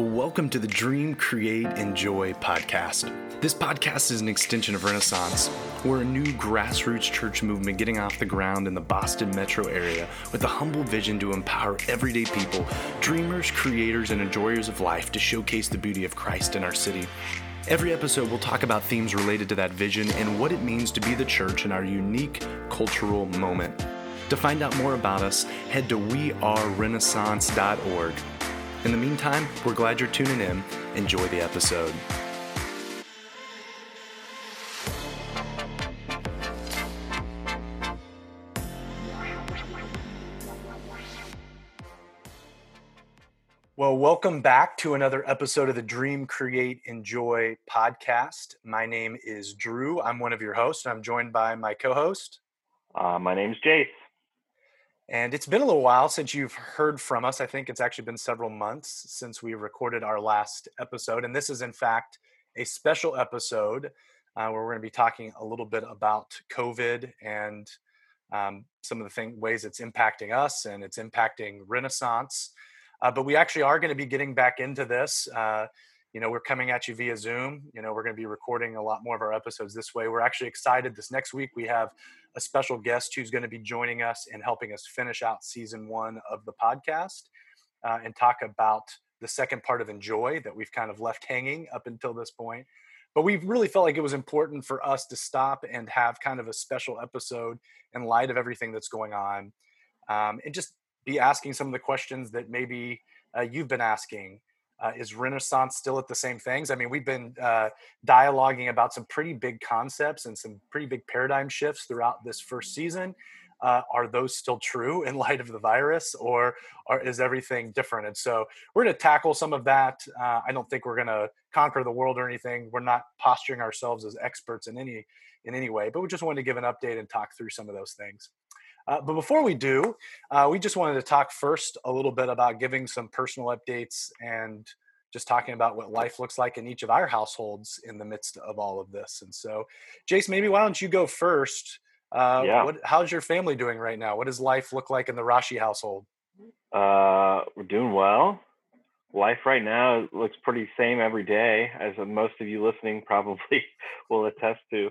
Well, welcome to the Dream, Create, Enjoy podcast. This podcast is an extension of Renaissance. We're a new grassroots church movement getting off the ground in the Boston metro area with a humble vision to empower everyday people, dreamers, creators, and enjoyers of life to showcase the beauty of Christ in our city. Every episode we'll talk about themes related to that vision and what it means to be the church in our unique cultural moment. To find out more about us, head to wearerenaissance.org. In the meantime, we're glad you're tuning in. Enjoy the episode. Well, welcome back to another episode of the Dream, Create, Enjoy podcast. My name is Drew. I'm one of your hosts, and I'm joined by my co host. Uh, my name's Jace. And it's been a little while since you've heard from us. I think it's actually been several months since we recorded our last episode. And this is, in fact, a special episode uh, where we're going to be talking a little bit about COVID and um, some of the thing, ways it's impacting us and it's impacting Renaissance. Uh, but we actually are going to be getting back into this. Uh, you know, we're coming at you via Zoom. You know, we're going to be recording a lot more of our episodes this way. We're actually excited. This next week, we have a special guest who's going to be joining us and helping us finish out season one of the podcast uh, and talk about the second part of Enjoy that we've kind of left hanging up until this point. But we really felt like it was important for us to stop and have kind of a special episode in light of everything that's going on um, and just be asking some of the questions that maybe uh, you've been asking uh, is Renaissance still at the same things? I mean, we've been uh, dialoguing about some pretty big concepts and some pretty big paradigm shifts throughout this first season. Uh, are those still true in light of the virus, or, is everything different? And so we're going to tackle some of that. Uh, I don't think we're going to conquer the world or anything. We're not posturing ourselves as experts in any in any way, but we just wanted to give an update and talk through some of those things. Uh, but before we do, uh, we just wanted to talk first a little bit about giving some personal updates and just talking about what life looks like in each of our households in the midst of all of this. And so, Jace, maybe why don't you go first? Uh, yeah. What, how's your family doing right now? What does life look like in the Rashi household? Uh, we're doing well. Life right now looks pretty same every day, as most of you listening probably will attest to.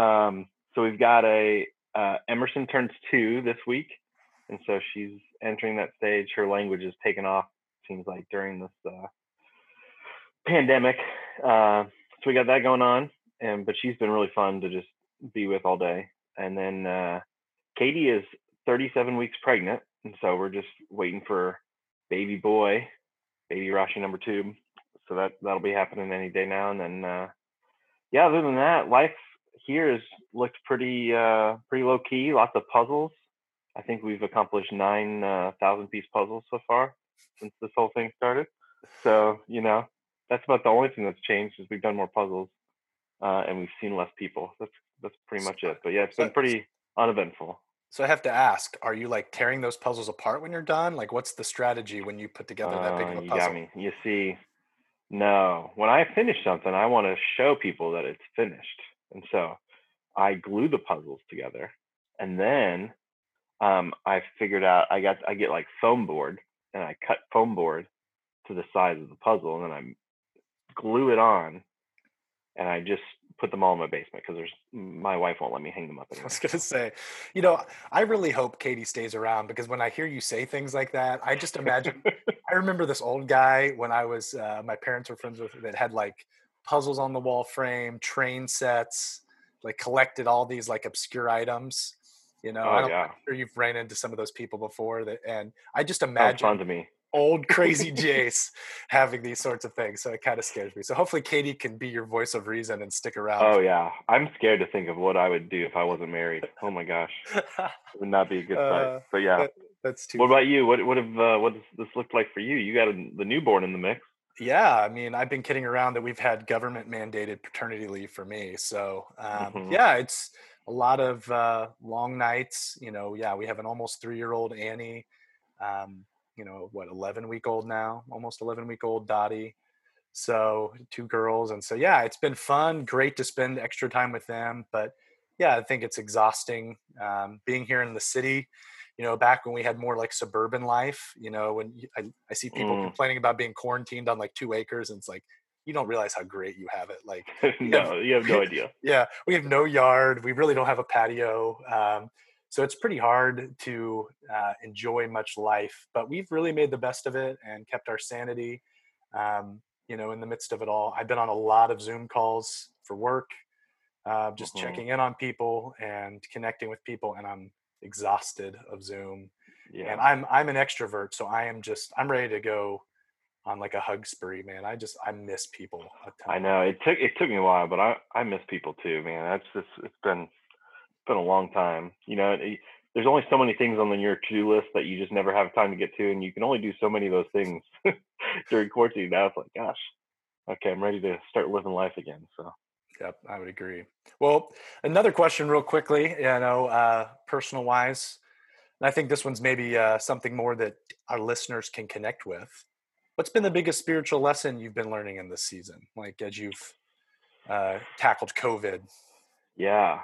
Um, so we've got a uh, Emerson turns two this week, and so she's entering that stage. Her language has taken off. Seems like during this uh, pandemic. Uh, so we got that going on, and but she's been really fun to just be with all day. And then uh, Katie is 37 weeks pregnant, and so we're just waiting for baby boy, baby Rashi number two. So that that'll be happening any day now. And then uh, yeah, other than that, life has looked pretty uh, pretty low key. Lots of puzzles. I think we've accomplished nine uh, thousand piece puzzles so far since this whole thing started. So you know, that's about the only thing that's changed is we've done more puzzles uh, and we've seen less people. That's that's pretty much it. But yeah, it's been pretty uneventful. So I have to ask: Are you like tearing those puzzles apart when you're done? Like, what's the strategy when you put together that big of a puzzle? Uh, you got me. You see, no. When I finish something, I want to show people that it's finished. And so I glue the puzzles together. And then um, I figured out I got I get like foam board and I cut foam board to the size of the puzzle and then I glue it on and I just put them all in my basement because there's my wife won't let me hang them up anymore. I was gonna say, you know, I really hope Katie stays around because when I hear you say things like that, I just imagine. I remember this old guy when I was uh, my parents were friends with that had like puzzles on the wall frame, train sets, like collected all these like obscure items. You know, oh, I am yeah. sure you've ran into some of those people before that, and I just imagine fun to me. old crazy Jace having these sorts of things. So it kind of scares me. So hopefully Katie can be your voice of reason and stick around. Oh yeah, I'm scared to think of what I would do if I wasn't married. Oh my gosh, it would not be a good sight. Uh, but yeah, that, that's too. What about you? What what have uh, what does this look like for you? You got a, the newborn in the mix. Yeah, I mean, I've been kidding around that we've had government mandated paternity leave for me. So, um, mm-hmm. yeah, it's a lot of uh, long nights. You know, yeah, we have an almost three year old Annie, um, you know, what, 11 week old now, almost 11 week old Dottie. So, two girls. And so, yeah, it's been fun, great to spend extra time with them. But yeah, I think it's exhausting um, being here in the city you know, back when we had more like suburban life, you know, when I, I see people mm. complaining about being quarantined on like two acres and it's like, you don't realize how great you have it. Like, no, have, you have no idea. yeah. We have no yard. We really don't have a patio. Um, so it's pretty hard to uh, enjoy much life, but we've really made the best of it and kept our sanity. Um, you know, in the midst of it all, I've been on a lot of Zoom calls for work, uh, just mm-hmm. checking in on people and connecting with people, and I'm exhausted of Zoom. Yeah. And I'm I'm an extrovert, so I am just I'm ready to go on like a hug spree, man. I just I miss people. I know it took it took me a while, but I I miss people too, man. That's just it's been it's been a long time. You know, it, eh, there's only so many things on the your to-do list that you just never have time to get to, and you can only do so many of those things during quarantine. Now it's like, gosh, okay, I'm ready to start living life again. So. Yep, I would agree. Well, another question, real quickly. You know, uh, personal wise, and I think this one's maybe uh, something more that our listeners can connect with. What's been the biggest spiritual lesson you've been learning in this season, like as you've uh, tackled COVID? Yeah,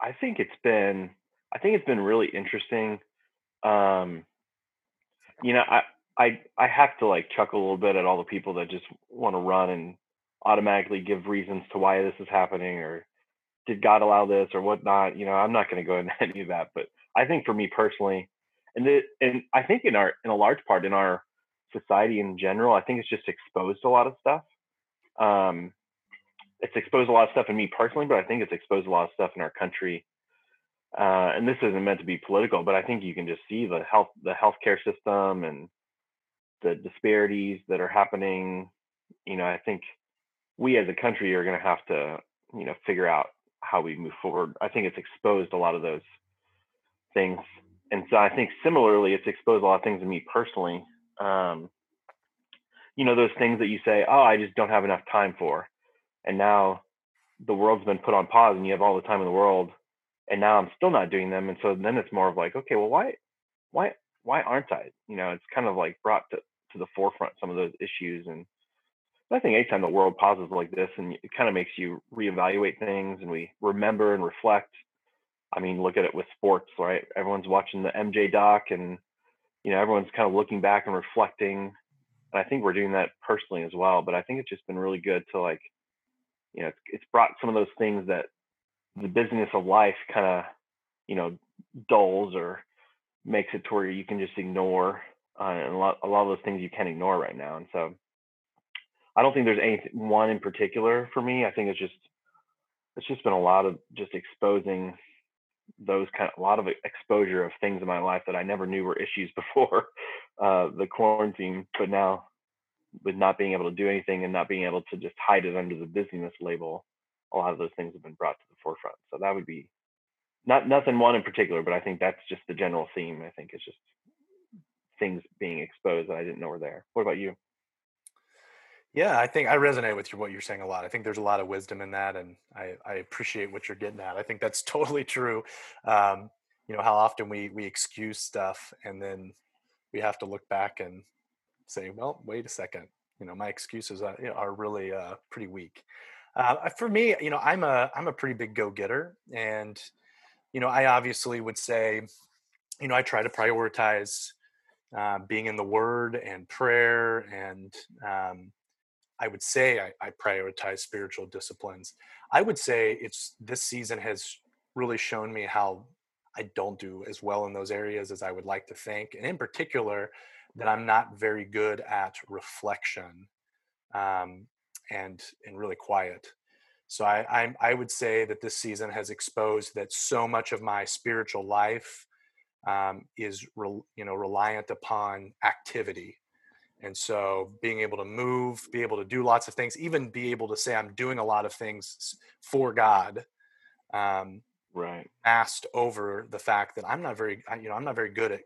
I think it's been I think it's been really interesting. Um, you know, I I I have to like chuckle a little bit at all the people that just want to run and automatically give reasons to why this is happening or did God allow this or whatnot. You know, I'm not going to go into any of that, but I think for me personally, and and I think in our in a large part in our society in general, I think it's just exposed a lot of stuff. Um, it's exposed a lot of stuff in me personally, but I think it's exposed a lot of stuff in our country. Uh, and this isn't meant to be political, but I think you can just see the health the healthcare system and the disparities that are happening. You know, I think we as a country are going to have to, you know, figure out how we move forward. I think it's exposed a lot of those things. And so I think similarly, it's exposed a lot of things to me personally. Um, you know, those things that you say, oh, I just don't have enough time for. And now the world's been put on pause and you have all the time in the world. And now I'm still not doing them. And so then it's more of like, okay, well, why, why, why aren't I? You know, it's kind of like brought to, to the forefront some of those issues. And I think anytime the world pauses like this and it kind of makes you reevaluate things and we remember and reflect. I mean, look at it with sports, right? Everyone's watching the MJ doc and, you know, everyone's kind of looking back and reflecting. And I think we're doing that personally as well. But I think it's just been really good to like, you know, it's, brought some of those things that the business of life kind of, you know, dulls or makes it to where you can just ignore. Uh, and a lot, a lot of those things you can't ignore right now. And so I don't think there's any one in particular for me. I think it's just it's just been a lot of just exposing those kind of a lot of exposure of things in my life that I never knew were issues before uh, the quarantine, but now with not being able to do anything and not being able to just hide it under the busyness label, a lot of those things have been brought to the forefront. So that would be not nothing one in particular, but I think that's just the general theme. I think it's just things being exposed that I didn't know were there. What about you? Yeah, I think I resonate with what you're saying a lot. I think there's a lot of wisdom in that, and I, I appreciate what you're getting at. I think that's totally true. Um, you know how often we we excuse stuff, and then we have to look back and say, "Well, wait a second. You know, my excuses are, are really uh, pretty weak." Uh, for me, you know, I'm a I'm a pretty big go getter, and you know, I obviously would say, you know, I try to prioritize uh, being in the Word and prayer and um, I would say I, I prioritize spiritual disciplines. I would say it's this season has really shown me how I don't do as well in those areas as I would like to think, and in particular, that I'm not very good at reflection um, and and really quiet. So I, I I would say that this season has exposed that so much of my spiritual life um, is re, you know reliant upon activity and so being able to move, be able to do lots of things, even be able to say I'm doing a lot of things for God, um, right, asked over the fact that I'm not very, you know, I'm not very good at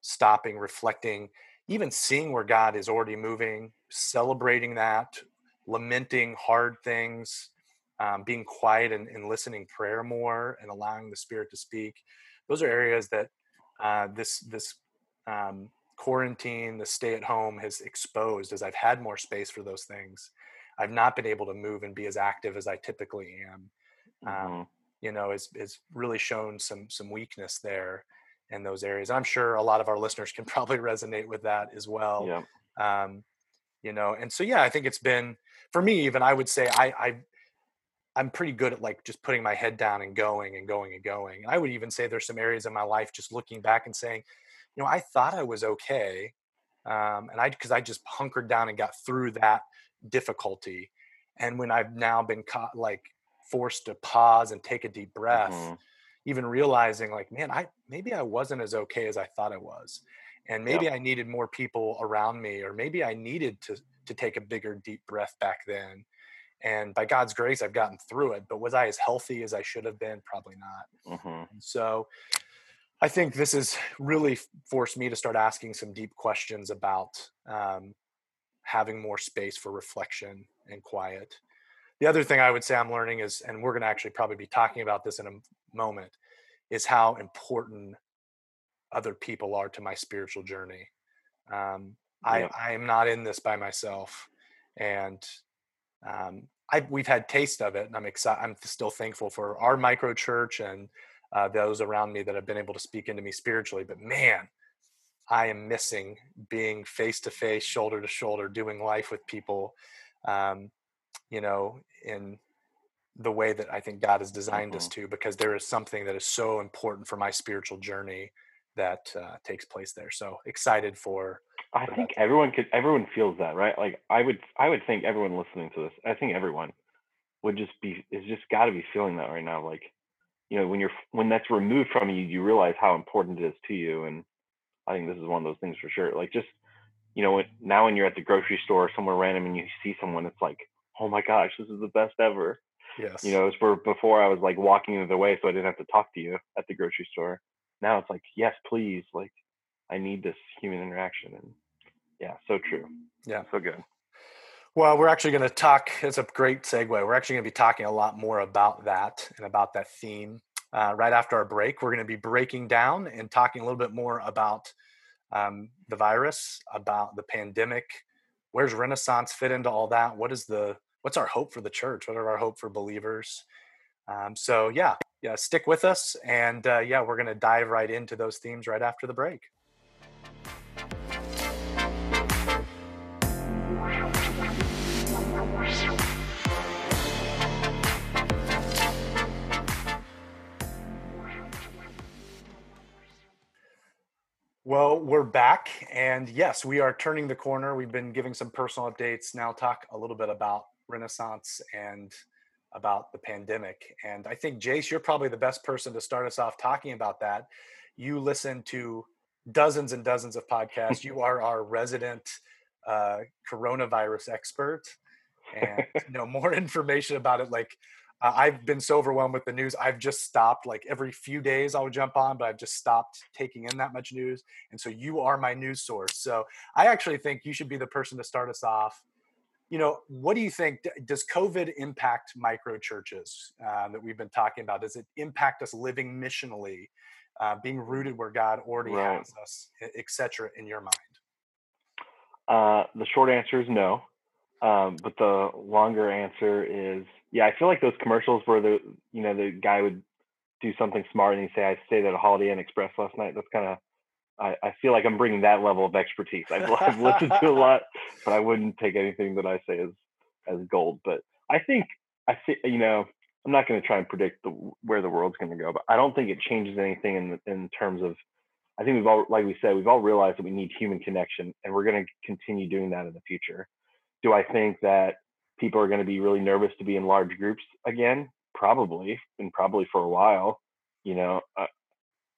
stopping, reflecting, even seeing where God is already moving, celebrating that, lamenting hard things, um, being quiet and, and, listening prayer more, and allowing the Spirit to speak. Those are areas that uh, this this um, quarantine, the stay at home has exposed as I've had more space for those things. I've not been able to move and be as active as I typically am. Um, mm-hmm. Um, you know, it's, has really shown some some weakness there. in those areas. I'm sure a lot of our listeners can probably resonate with that as well. Yeah. Um, you know, and so yeah, I think it's been for me even. I would say I, I I'm pretty good at like just putting my head down and going and going and going. And I would even say there's some areas in my life just looking back and saying, you know, I thought I was okay, um, and I because I just hunkered down and got through that difficulty. And when I've now been caught like forced to pause and take a deep breath. Mm-hmm even realizing like man i maybe i wasn't as okay as i thought i was and maybe yep. i needed more people around me or maybe i needed to to take a bigger deep breath back then and by god's grace i've gotten through it but was i as healthy as i should have been probably not mm-hmm. so i think this has really forced me to start asking some deep questions about um, having more space for reflection and quiet the other thing i would say i'm learning is and we're going to actually probably be talking about this in a moment is how important other people are to my spiritual journey. Um, I, I am not in this by myself, and um, I, we've had taste of it, and I'm excited. I'm still thankful for our micro church and uh, those around me that have been able to speak into me spiritually. But man, I am missing being face to face, shoulder to shoulder, doing life with people. Um, you know, in the way that I think God has designed mm-hmm. us to, because there is something that is so important for my spiritual journey that uh, takes place there. So excited for. I think that. everyone could. Everyone feels that, right? Like I would. I would think everyone listening to this. I think everyone would just be. Is just got to be feeling that right now. Like, you know, when you're when that's removed from you, you realize how important it is to you. And I think this is one of those things for sure. Like just, you know, when, now when you're at the grocery store somewhere random and you see someone, it's like, oh my gosh, this is the best ever Yes. You know, it was for before I was like walking the other way so I didn't have to talk to you at the grocery store. Now it's like, yes, please. Like I need this human interaction. And yeah, so true. Yeah. So good. Well, we're actually going to talk. It's a great segue. We're actually going to be talking a lot more about that and about that theme uh, right after our break. We're going to be breaking down and talking a little bit more about um, the virus, about the pandemic. Where's Renaissance fit into all that? What is the what's our hope for the church? What are our hope for believers? Um, so yeah, yeah, stick with us, and uh, yeah, we're going to dive right into those themes right after the break. Well, we're back. And yes, we are turning the corner. We've been giving some personal updates. Now, talk a little bit about Renaissance and about the pandemic. And I think, Jace, you're probably the best person to start us off talking about that. You listen to dozens and dozens of podcasts. you are our resident uh, coronavirus expert and know more information about it. Like, uh, I've been so overwhelmed with the news. I've just stopped. Like every few days, I'll jump on, but I've just stopped taking in that much news. And so you are my news source. So I actually think you should be the person to start us off you know, what do you think? Does COVID impact micro churches uh, that we've been talking about? Does it impact us living missionally, uh, being rooted where God already right. has us, etc. In your mind? Uh, the short answer is no, um, but the longer answer is yeah. I feel like those commercials where the you know the guy would do something smart and he'd say I stayed at a Holiday Inn Express last night. That's kind of I, I feel like I'm bringing that level of expertise. I've, I've listened to a lot, but I wouldn't take anything that I say as as gold. But I think I think you know I'm not going to try and predict the, where the world's going to go, but I don't think it changes anything in in terms of. I think we've all, like we said, we've all realized that we need human connection, and we're going to continue doing that in the future. Do I think that people are going to be really nervous to be in large groups again? Probably, and probably for a while. You know, uh,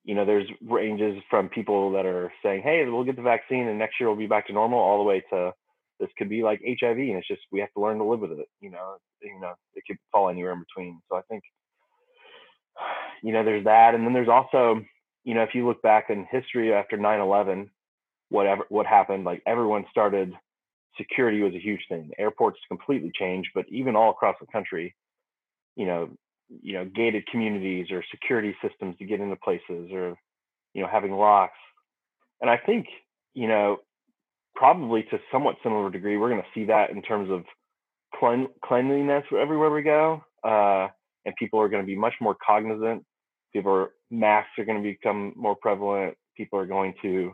you know, there's ranges from people that are saying, "Hey, we'll get the vaccine and next year we'll be back to normal," all the way to this could be like HIV, and it's just we have to learn to live with it. You know, you know, it could fall anywhere in between. So I think, you know, there's that, and then there's also, you know, if you look back in history after 9/11, whatever what happened, like everyone started. Security was a huge thing. Airports completely changed, but even all across the country, you know, you know gated communities or security systems to get into places or you know having locks and i think you know probably to somewhat similar degree we're going to see that in terms of clean, cleanliness everywhere we go uh, and people are going to be much more cognizant people are masks are going to become more prevalent. People are going to,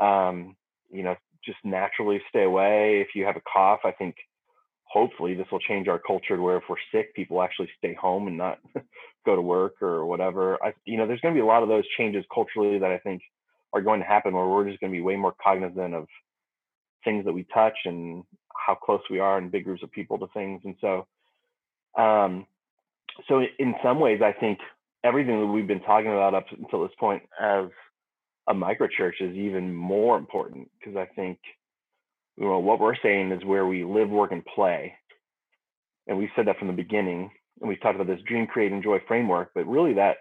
um, you know, just naturally stay away. If you have a cough, I think hopefully this will change our culture to where if we're sick, people actually stay home and not go to work or whatever. I, you know, there's going to be a lot of those changes culturally that I think are going to happen where we're just going to be way more cognizant of things that we touch and how close we are in big groups of people to things. And so, um, so in some ways, I think everything that we've been talking about up until this point as a microchurch is even more important because I think you know what we're saying is where we live, work, and play. And we said that from the beginning, and we've talked about this dream, create, and enjoy framework. But really, that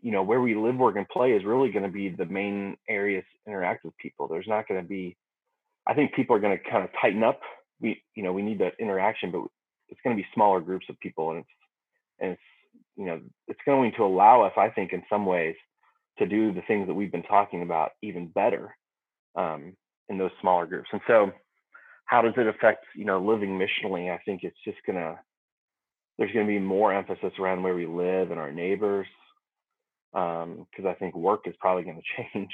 you know where we live, work, and play is really going to be the main areas interact with people. There's not going to be. I think people are going to kind of tighten up. We you know we need that interaction, but it's going to be smaller groups of people, and it's and it's you know it's going to allow us, I think, in some ways, to do the things that we've been talking about even better. Um, in those smaller groups. And so how does it affect, you know, living missionally? I think it's just gonna there's gonna be more emphasis around where we live and our neighbors. Um, because I think work is probably gonna change.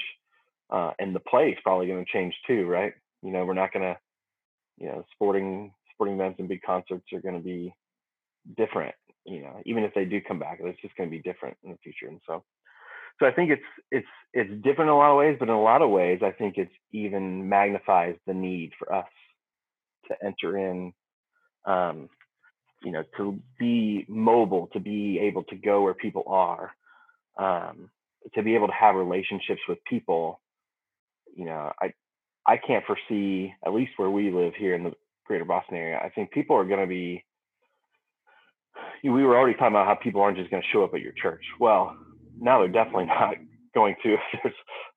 Uh, and the play is probably gonna change too, right? You know, we're not gonna, you know, sporting sporting events and big concerts are gonna be different, you know, even if they do come back, it's just gonna be different in the future. And so so I think it's it's it's different in a lot of ways, but in a lot of ways, I think it's even magnifies the need for us to enter in, um, you know, to be mobile, to be able to go where people are, um, to be able to have relationships with people. You know, I I can't foresee at least where we live here in the greater Boston area. I think people are going to be. We were already talking about how people aren't just going to show up at your church. Well, now they're definitely not going to if there's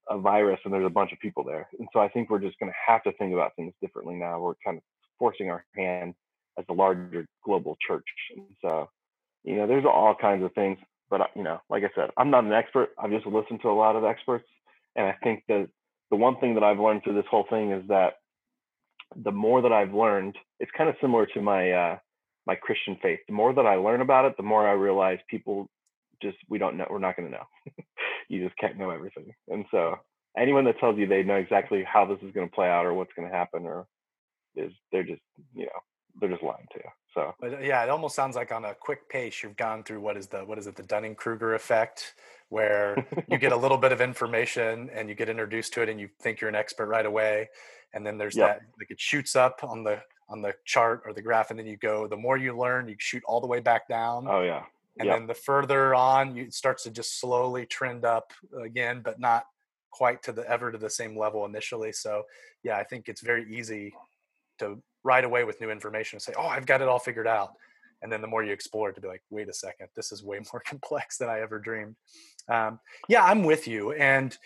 a virus and there's a bunch of people there. And so I think we're just going to have to think about things differently now. We're kind of forcing our hand as a larger global church. And so, you know, there's all kinds of things. But uh, you know, like I said, I'm not an expert. I've just listened to a lot of experts, and I think that the one thing that I've learned through this whole thing is that the more that I've learned, it's kind of similar to my uh, my Christian faith. The more that I learn about it, the more I realize people just we don't know we're not going to know. You just can't know everything. And so anyone that tells you they know exactly how this is going to play out or what's going to happen or is they're just you know they're just lying to you. So but uh, yeah it almost sounds like on a quick pace you've gone through what is the what is it the dunning-kruger effect where you get a little bit of information and you get introduced to it and you think you're an expert right away and then there's yep. that like it shoots up on the on the chart or the graph and then you go the more you learn you shoot all the way back down. Oh yeah and yep. then the further on you, it starts to just slowly trend up again but not quite to the ever to the same level initially so yeah i think it's very easy to right away with new information and say oh i've got it all figured out and then the more you explore it to be like wait a second this is way more complex than i ever dreamed um, yeah i'm with you and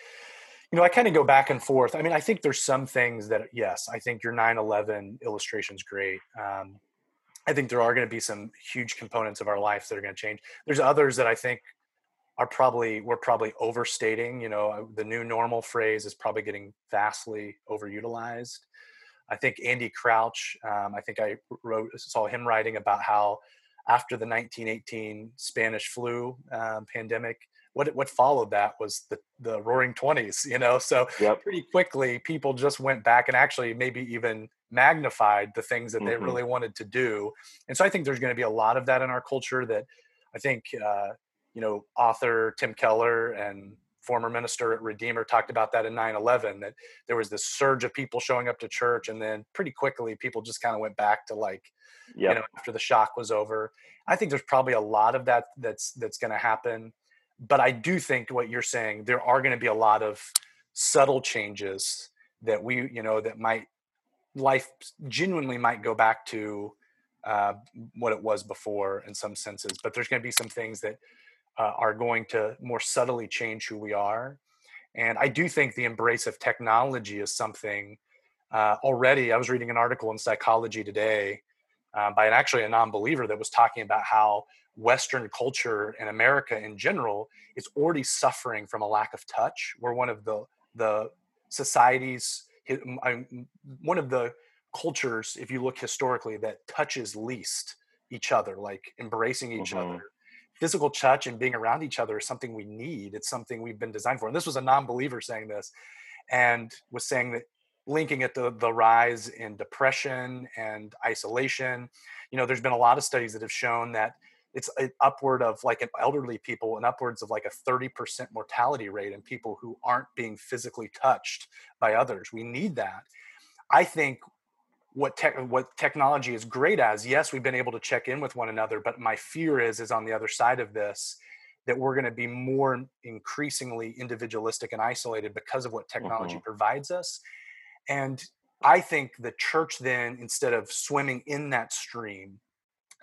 you know i kind of go back and forth i mean i think there's some things that yes i think your 9-11 illustration is great um, I think there are going to be some huge components of our lives that are going to change. There's others that I think are probably we're probably overstating. You know, uh, the new normal phrase is probably getting vastly overutilized. I think Andy Crouch. Um, I think I wrote saw him writing about how after the 1918 Spanish flu um, pandemic, what what followed that was the the Roaring Twenties. You know, so yep. pretty quickly people just went back and actually maybe even magnified the things that mm-hmm. they really wanted to do. And so I think there's going to be a lot of that in our culture that I think, uh, you know, author Tim Keller and former minister at Redeemer talked about that in 9-11, that there was this surge of people showing up to church. And then pretty quickly people just kind of went back to like, yep. you know, after the shock was over. I think there's probably a lot of that that's, that's going to happen. But I do think what you're saying, there are going to be a lot of subtle changes that we, you know, that might life genuinely might go back to uh, what it was before in some senses, but there's going to be some things that uh, are going to more subtly change who we are. And I do think the embrace of technology is something uh, already. I was reading an article in Psychology Today uh, by an, actually a non-believer that was talking about how Western culture and America in general is already suffering from a lack of touch. We're one of the the societies one of the cultures, if you look historically, that touches least each other, like embracing each mm-hmm. other, physical touch and being around each other is something we need. It's something we've been designed for. And this was a non-believer saying this, and was saying that linking it to the rise in depression and isolation. You know, there's been a lot of studies that have shown that it's upward of like an elderly people and upwards of like a 30% mortality rate in people who aren't being physically touched by others. We need that. I think what tech what technology is great as yes we've been able to check in with one another but my fear is is on the other side of this that we're going to be more increasingly individualistic and isolated because of what technology mm-hmm. provides us and i think the church then instead of swimming in that stream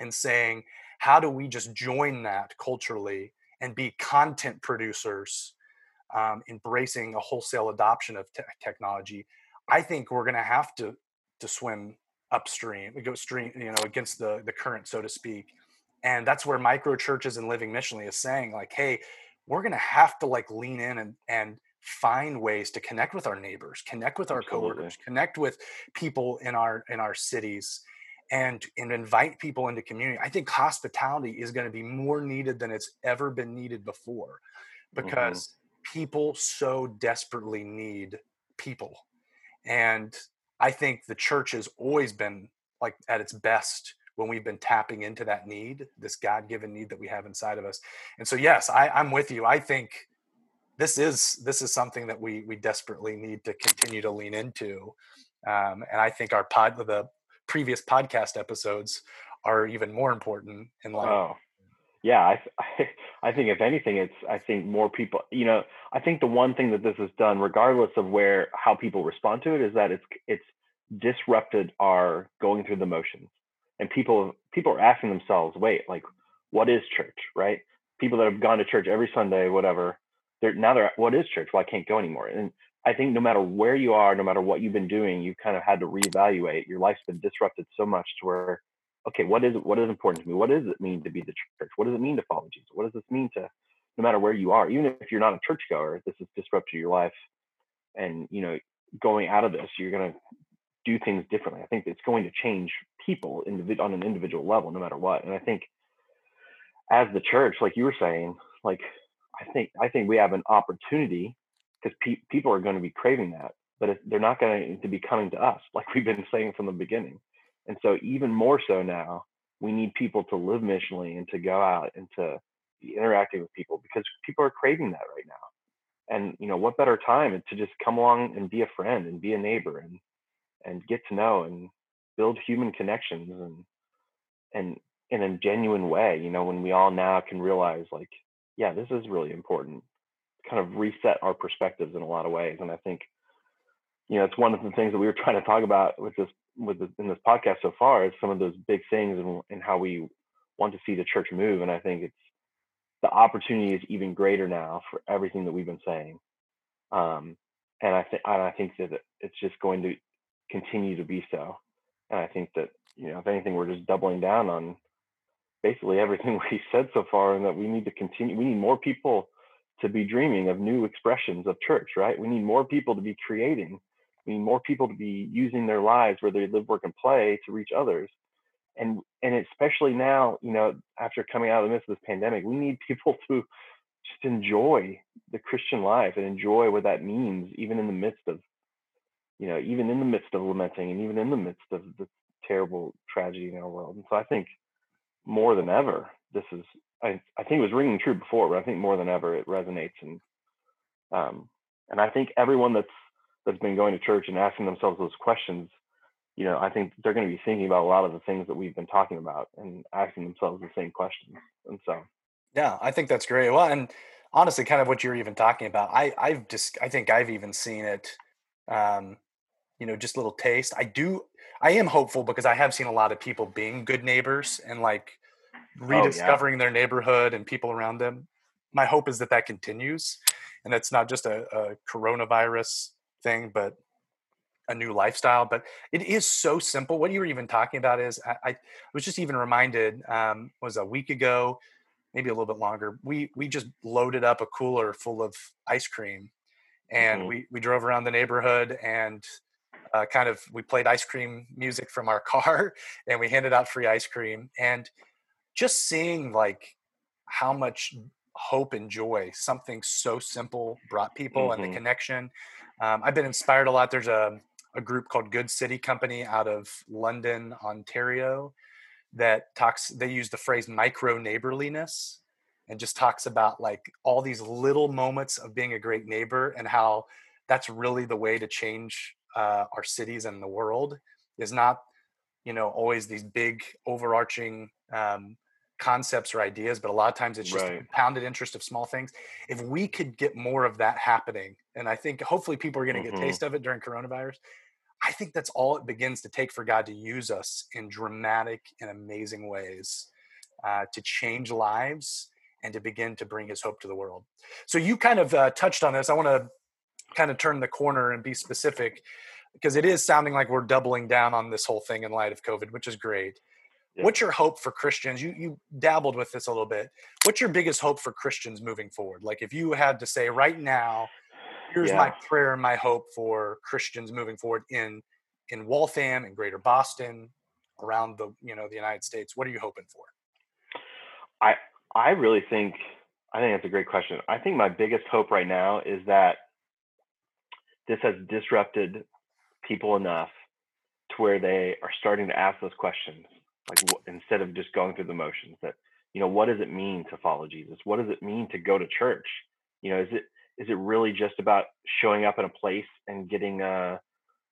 and saying how do we just join that culturally and be content producers um, embracing a wholesale adoption of te- technology i think we're going to have to to swim upstream, we go stream, you know, against the the current, so to speak. And that's where micro churches and living missionally is saying, like, hey, we're gonna have to like lean in and and find ways to connect with our neighbors, connect with our Absolutely. coworkers, connect with people in our in our cities and and invite people into community. I think hospitality is going to be more needed than it's ever been needed before mm-hmm. because mm-hmm. people so desperately need people. And I think the church has always been like at its best when we've been tapping into that need, this God given need that we have inside of us. And so, yes, I, I'm with you. I think this is this is something that we we desperately need to continue to lean into. Um, and I think our pod the previous podcast episodes are even more important in life. Oh, yeah. I, I I think if anything, it's I think more people. You know, I think the one thing that this has done, regardless of where how people respond to it, is that it's it's disrupted our going through the motions. And people people are asking themselves, wait, like what is church, right? People that have gone to church every Sunday, whatever, they're now they're what is church? Well, I can't go anymore. And I think no matter where you are, no matter what you've been doing, you've kind of had to reevaluate. Your life's been disrupted so much to where, okay, what is what is important to me? What does it mean to be the church? What does it mean to follow Jesus? What does this mean to no matter where you are, even if you're not a churchgoer, this has disrupted your life. And you know, going out of this, you're gonna do things differently. I think it's going to change people on an individual level, no matter what. And I think as the church, like you were saying, like I think I think we have an opportunity because pe- people are going to be craving that, but they're not going eh, to be coming to us, like we've been saying from the beginning. And so even more so now, we need people to live missionally and to go out and to be interacting with people because people are craving that right now. And you know, what better time to just come along and be a friend and be a neighbor and and get to know and build human connections and and in a genuine way you know when we all now can realize like yeah this is really important kind of reset our perspectives in a lot of ways and i think you know it's one of the things that we were trying to talk about with this with this, in this podcast so far is some of those big things and, and how we want to see the church move and i think it's the opportunity is even greater now for everything that we've been saying um, and i think and i think that it's just going to continue to be so. And I think that, you know, if anything, we're just doubling down on basically everything we said so far and that we need to continue. We need more people to be dreaming of new expressions of church, right? We need more people to be creating. We need more people to be using their lives where they live, work, and play to reach others. And and especially now, you know, after coming out of the midst of this pandemic, we need people to just enjoy the Christian life and enjoy what that means, even in the midst of you know, even in the midst of lamenting and even in the midst of the terrible tragedy in our world. And so I think more than ever, this is I, I think it was ringing true before, but I think more than ever it resonates and um and I think everyone that's that's been going to church and asking themselves those questions, you know, I think they're going to be thinking about a lot of the things that we've been talking about and asking themselves the same questions. And so yeah, I think that's great. Well, and honestly, kind of what you're even talking about, I I've just I think I've even seen it um you know just little taste i do i am hopeful because i have seen a lot of people being good neighbors and like rediscovering oh, yeah. their neighborhood and people around them my hope is that that continues and that's not just a, a coronavirus thing but a new lifestyle but it is so simple what you were even talking about is i, I was just even reminded um, was a week ago maybe a little bit longer we we just loaded up a cooler full of ice cream and mm-hmm. we we drove around the neighborhood and uh, kind of we played ice cream music from our car and we handed out free ice cream and just seeing like how much hope and joy something so simple brought people mm-hmm. and the mm-hmm. connection. Um, I've been inspired a lot. There's a, a group called Good City Company out of London, Ontario, that talks, they use the phrase micro neighborliness and just talks about like all these little moments of being a great neighbor and how that's really the way to change uh, our cities and the world is not you know always these big overarching um, concepts or ideas but a lot of times it's just right. compounded interest of small things if we could get more of that happening and i think hopefully people are going to mm-hmm. get taste of it during coronavirus i think that's all it begins to take for god to use us in dramatic and amazing ways uh, to change lives and to begin to bring his hope to the world so you kind of uh, touched on this i want to kind of turn the corner and be specific because it is sounding like we're doubling down on this whole thing in light of COVID, which is great. Yeah. What's your hope for Christians? You you dabbled with this a little bit. What's your biggest hope for Christians moving forward? Like if you had to say right now, here's yeah. my prayer and my hope for Christians moving forward in in Waltham and Greater Boston, around the you know the United States. What are you hoping for? I I really think I think that's a great question. I think my biggest hope right now is that this has disrupted people enough to where they are starting to ask those questions like instead of just going through the motions that you know what does it mean to follow jesus? What does it mean to go to church? You know is it is it really just about showing up in a place and getting uh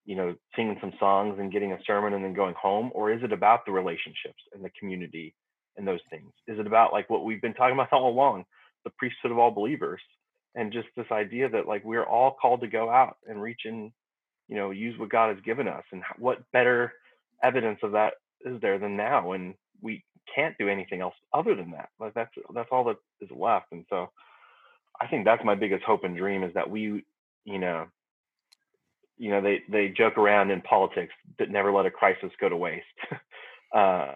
you know singing some songs and getting a sermon and then going home? Or is it about the relationships and the community and those things? Is it about like what we've been talking about all along the priesthood of all believers and just this idea that like we're all called to go out and reach and you know use what god has given us? And what better evidence of that is there than now And we can't do anything else other than that like that's that's all that is left and so i think that's my biggest hope and dream is that we you know you know they they joke around in politics that never let a crisis go to waste uh,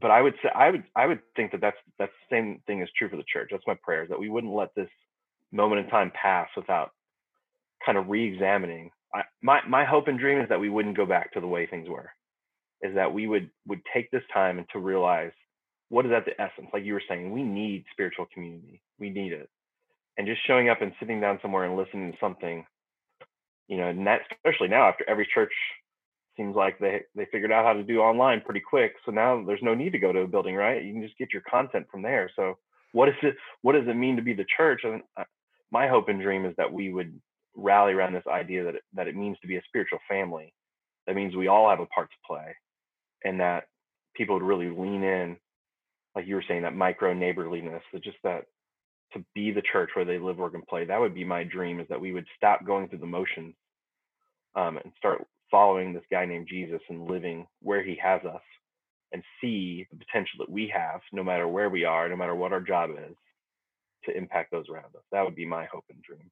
but i would say i would i would think that that's that's the same thing is true for the church that's my prayer is that we wouldn't let this moment in time pass without kind of re-examining I, my my hope and dream is that we wouldn't go back to the way things were is that we would would take this time and to realize what is at the essence? Like you were saying we need spiritual community. We need it. And just showing up and sitting down somewhere and listening to something you know and that especially now after every church seems like they they figured out how to do online pretty quick so now there's no need to go to a building right? You can just get your content from there. So what is it what does it mean to be the church? And my hope and dream is that we would rally around this idea that it, that it means to be a spiritual family. That means we all have a part to play and that people would really lean in like you were saying that micro neighborliness that just that to be the church where they live work and play that would be my dream is that we would stop going through the motions um, and start following this guy named jesus and living where he has us and see the potential that we have no matter where we are no matter what our job is to impact those around us. That would be my hope and dream.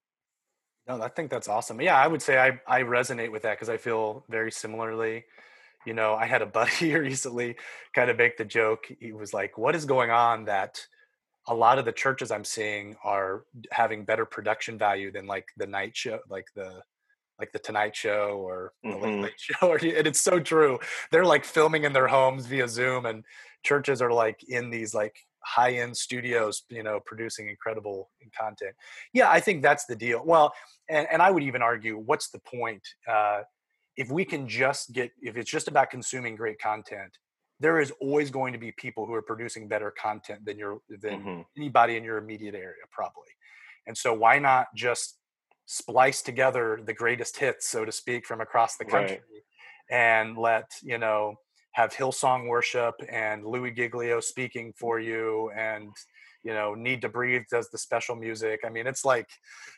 No i think that's awesome. Yeah i would say i, I resonate with that because i feel very similarly you know, I had a buddy recently kind of make the joke. He was like, "What is going on that a lot of the churches I'm seeing are having better production value than like the night show, like the like the Tonight Show or the mm-hmm. Late Late Show?" and it's so true. They're like filming in their homes via Zoom, and churches are like in these like high end studios, you know, producing incredible content. Yeah, I think that's the deal. Well, and, and I would even argue, what's the point? Uh, if we can just get if it's just about consuming great content there is always going to be people who are producing better content than your than mm-hmm. anybody in your immediate area probably and so why not just splice together the greatest hits so to speak from across the country right. and let you know have hillsong worship and louie giglio speaking for you and you know need to breathe does the special music i mean it's like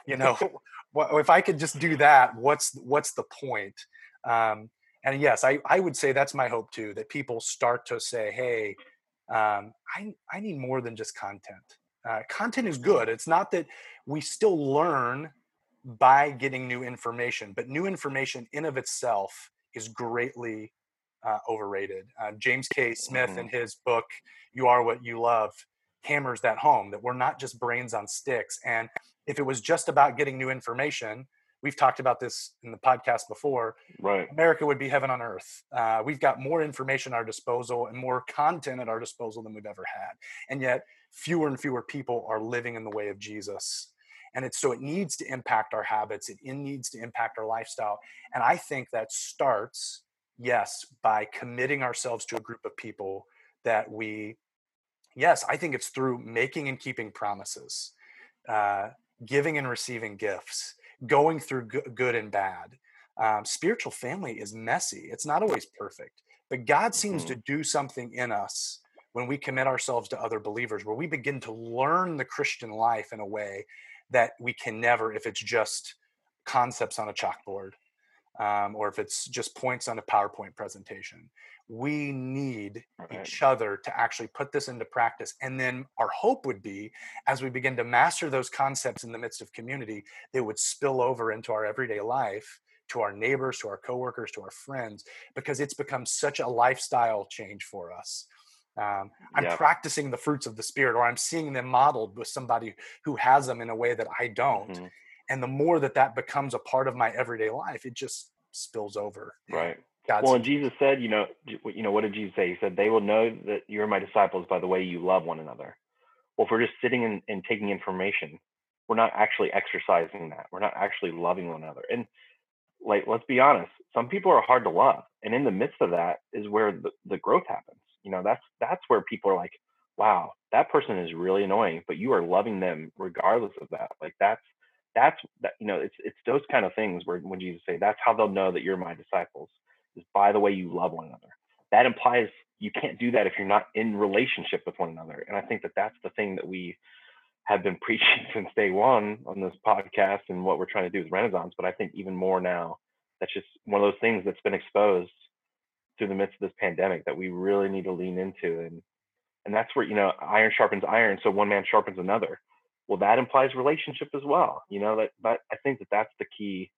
you know if i could just do that what's what's the point um, and yes, I, I would say that's my hope too, that people start to say, hey, um, I, I need more than just content. Uh, content is good. It's not that we still learn by getting new information, but new information in of itself is greatly uh, overrated. Uh, James K. Smith, mm-hmm. in his book "You Are What You Love," hammers that home that we're not just brains on sticks. And if it was just about getting new information, we've talked about this in the podcast before. Right. America would be heaven on earth. Uh, we've got more information at our disposal and more content at our disposal than we've ever had. And yet fewer and fewer people are living in the way of Jesus. And it's so it needs to impact our habits, it needs to impact our lifestyle. And I think that starts, yes, by committing ourselves to a group of people that we, yes, I think it's through making and keeping promises, uh, giving and receiving gifts, going through good and bad. Um, spiritual family is messy, it's not always perfect, but God seems mm-hmm. to do something in us when we commit ourselves to other believers, where we begin to learn the Christian life in a way that we can never if it's just concepts on a chalkboard um, or if it's just points on a PowerPoint presentation. We need right. each other to actually put this into practice. And then our hope would be as we begin to master those concepts in the midst of community, they would spill over into our everyday life to our neighbors, to our coworkers, to our friends, because it's become such a lifestyle change for us. Um, I'm yeah. practicing the fruits of the spirit, or I'm seeing them modeled with somebody who has them in a way that I don't. Mm-hmm. And the more that that becomes a part of my everyday life, it just spills over. Right. God's well, and Jesus said, you know, you know, what did Jesus say? He said, "They will know that you're my disciples by the way you love one another." Well, if we're just sitting and, and taking information, we're not actually exercising that. We're not actually loving one another. And like, let's be honest, some people are hard to love, and in the midst of that is where the, the growth happens you know that's that's where people are like wow that person is really annoying but you are loving them regardless of that like that's that's that you know it's it's those kind of things where when jesus say that's how they'll know that you're my disciples is by the way you love one another. That implies you can't do that if you're not in relationship with one another and i think that that's the thing that we have been preaching since day one on this podcast and what we're trying to do with renaissance but i think even more now that's just one of those things that's been exposed through the midst of this pandemic that we really need to lean into and and that's where you know iron sharpens iron so one man sharpens another well that implies relationship as well you know that that i think that that's the key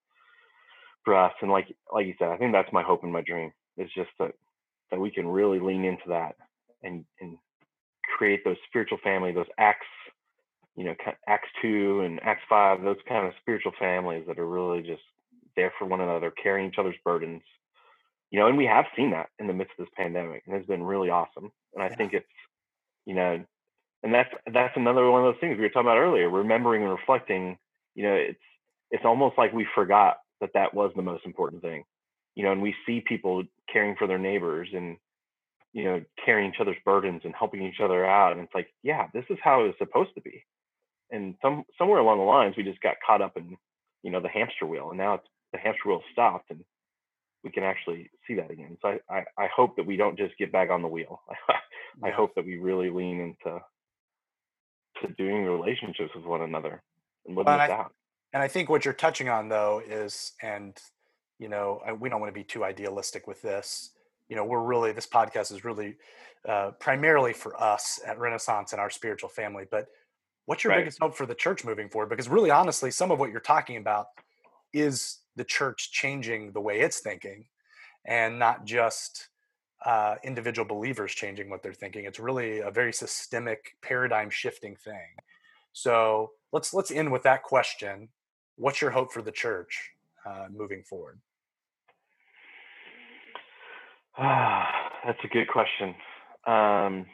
for us and like like you said i think that's my hope and my dream is just that that we can really lean into that and and create those spiritual family those acts you know acts 2 and acts 5 those kind of spiritual families that are really just there for one another carrying each other's burdens you know, and we have seen that in the midst of this pandemic, and it's been really awesome. And I yeah. think it's, you know, and that's that's another one of those things we were talking about earlier. Remembering and reflecting, you know, it's it's almost like we forgot that that was the most important thing, you know. And we see people caring for their neighbors and you know carrying each other's burdens and helping each other out, and it's like, yeah, this is how it's supposed to be. And some somewhere along the lines, we just got caught up in you know the hamster wheel, and now it's the hamster wheel stopped, and we can actually see that again. So I, I, I hope that we don't just get back on the wheel. I hope that we really lean into to doing relationships with one another and living well, and, I, and I think what you're touching on though is, and you know, we don't want to be too idealistic with this. You know, we're really this podcast is really uh, primarily for us at Renaissance and our spiritual family. But what's your right. biggest hope for the church moving forward? Because really, honestly, some of what you're talking about is the church changing the way it's thinking and not just uh, individual believers changing what they're thinking. It's really a very systemic paradigm shifting thing. So let's let's end with that question. What's your hope for the church uh, moving forward? Ah, that's a good question. Um,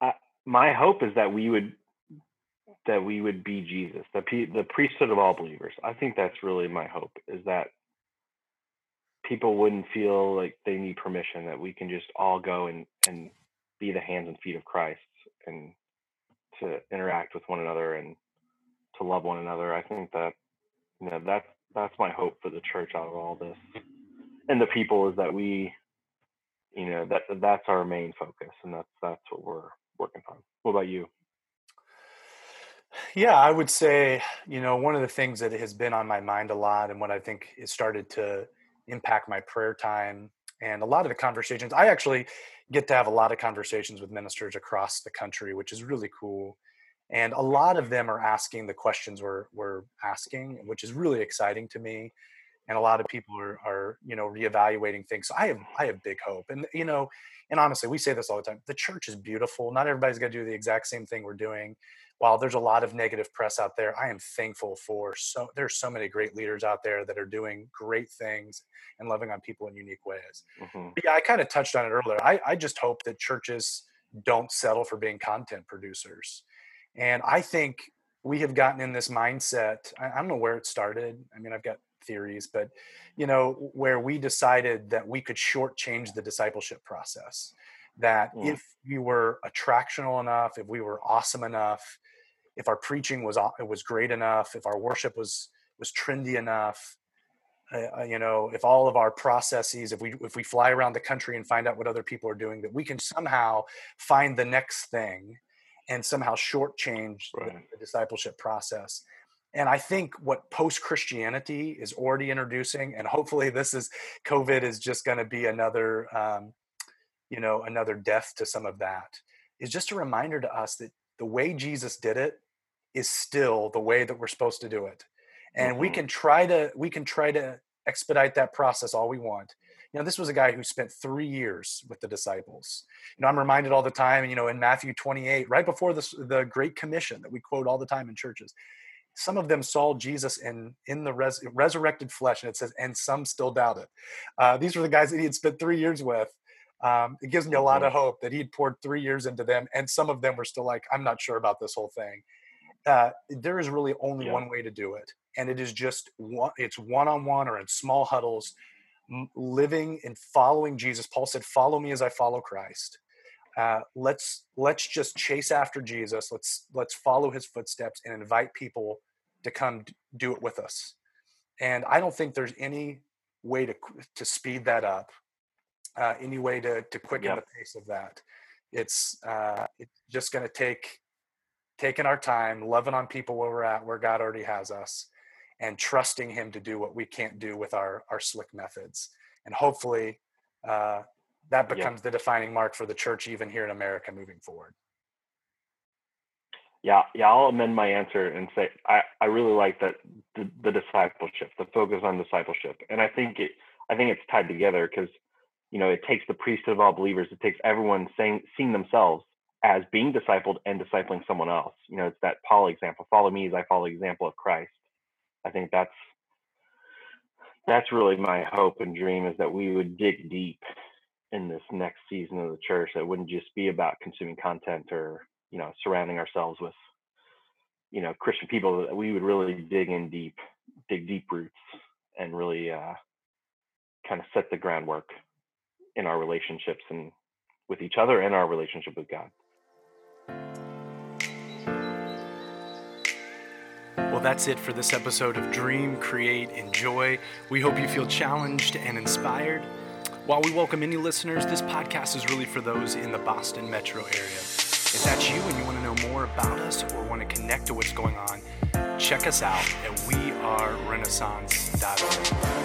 I, my hope is that we would that we would be Jesus, the the priesthood of all believers. I think that's really my hope is that people wouldn't feel like they need permission, that we can just all go and and be the hands and feet of Christ and to interact with one another and to love one another. I think that you know that's that's my hope for the church out of all this. And the people is that we you know that that's our main focus and that's that's what we're working on. What about you? Yeah, I would say, you know, one of the things that has been on my mind a lot and what I think has started to impact my prayer time and a lot of the conversations, I actually get to have a lot of conversations with ministers across the country, which is really cool. And a lot of them are asking the questions we're, we're asking, which is really exciting to me. And a lot of people are, are you know reevaluating things so i have i have big hope and you know and honestly we say this all the time the church is beautiful not everybody's going to do the exact same thing we're doing while there's a lot of negative press out there i am thankful for so there's so many great leaders out there that are doing great things and loving on people in unique ways mm-hmm. yeah i kind of touched on it earlier I, I just hope that churches don't settle for being content producers and i think we have gotten in this mindset I, I don't know where it started i mean i've got theories, but you know, where we decided that we could shortchange the discipleship process. That mm. if we were attractional enough, if we were awesome enough, if our preaching was it was great enough, if our worship was was trendy enough, uh, uh, you know, if all of our processes, if we if we fly around the country and find out what other people are doing, that we can somehow find the next thing and somehow shortchange right. the, the discipleship process and i think what post christianity is already introducing and hopefully this is covid is just going to be another um, you know another death to some of that is just a reminder to us that the way jesus did it is still the way that we're supposed to do it. And mm-hmm. we can try to we can try to expedite that process all we want. You know this was a guy who spent three years with the disciples. You know i'm reminded all the time you know in matthew 28 right before this the great commission that we quote all the time in churches some of them saw Jesus in in the res, resurrected flesh, and it says, and some still doubted. Uh, these were the guys that he had spent three years with. Um, it gives me a lot of hope that he'd poured three years into them, and some of them were still like, "I'm not sure about this whole thing." Uh, there is really only yeah. one way to do it, and it is just one. It's one on one or in small huddles, living and following Jesus. Paul said, "Follow me as I follow Christ." Uh, let's let's just chase after Jesus. Let's let's follow his footsteps and invite people to come do it with us. And I don't think there's any way to to speed that up, uh, any way to to quicken yep. the pace of that. It's uh, it's just going to take taking our time, loving on people where we're at, where God already has us, and trusting Him to do what we can't do with our our slick methods. And hopefully, uh, that becomes yep. the defining mark for the church, even here in America, moving forward. Yeah, yeah, I'll amend my answer and say I, I really like that the, the discipleship, the focus on discipleship, and I think it I think it's tied together because you know it takes the priesthood of all believers, it takes everyone saying seeing themselves as being discipled and discipling someone else. You know, it's that Paul example: follow me as I follow the example of Christ. I think that's that's really my hope and dream is that we would dig deep in this next season of the church. That wouldn't just be about consuming content or you know surrounding ourselves with you know christian people that we would really dig in deep dig deep roots and really uh, kind of set the groundwork in our relationships and with each other and our relationship with god Well, that's it for this episode of Dream, Create, Enjoy. We hope you feel challenged and inspired. While we welcome any listeners, this podcast is really for those in the Boston metro area. If that's you and you want to know more about us or want to connect to what's going on, check us out at wearerenaissance.org.